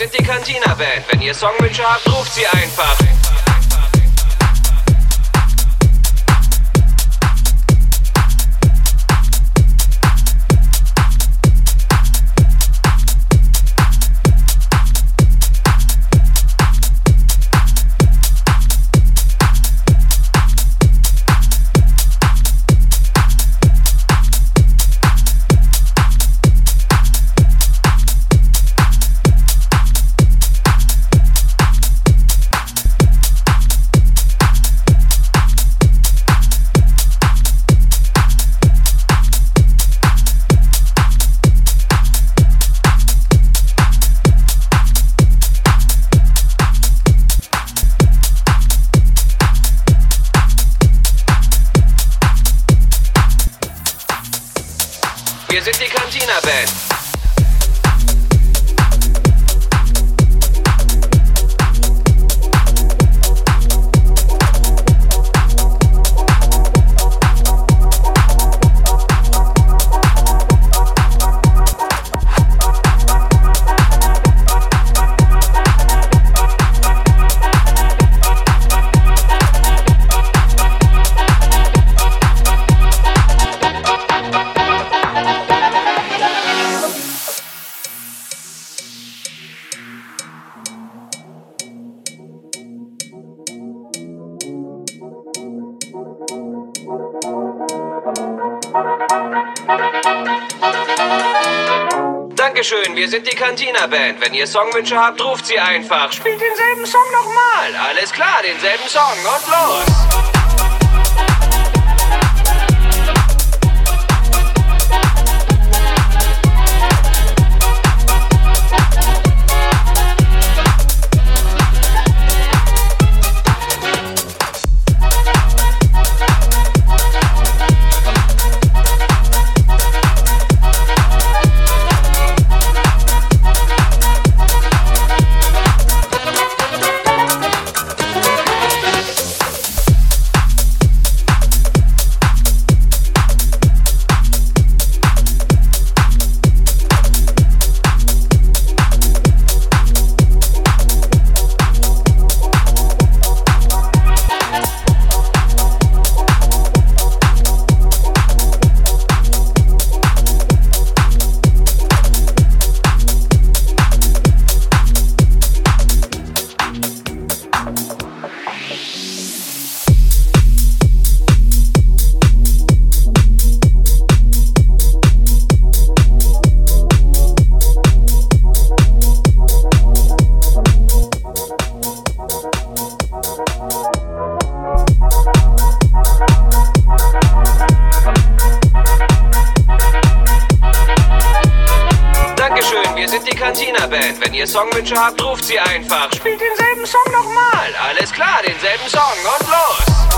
Sind die Cantina Band. Wenn ihr Songwünsche habt, ruft sie einfach. Cantina Dankeschön, wir sind die Cantina Band. Wenn ihr Songwünsche habt, ruft sie einfach. Spielt denselben Song nochmal. Alles klar, denselben Song und los. Wenn ihr Songwünsche habt, ruft sie einfach. Spielt denselben Song nochmal. Alles klar, denselben Song und los.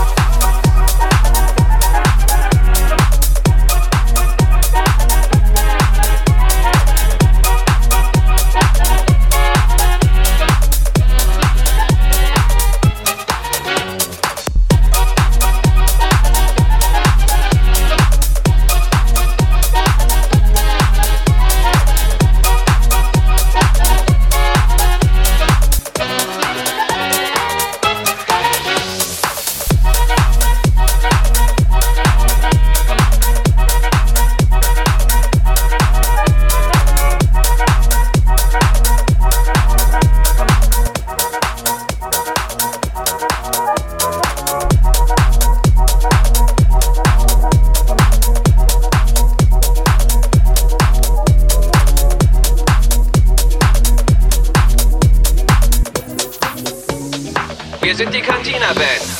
Sind die Cantina Band.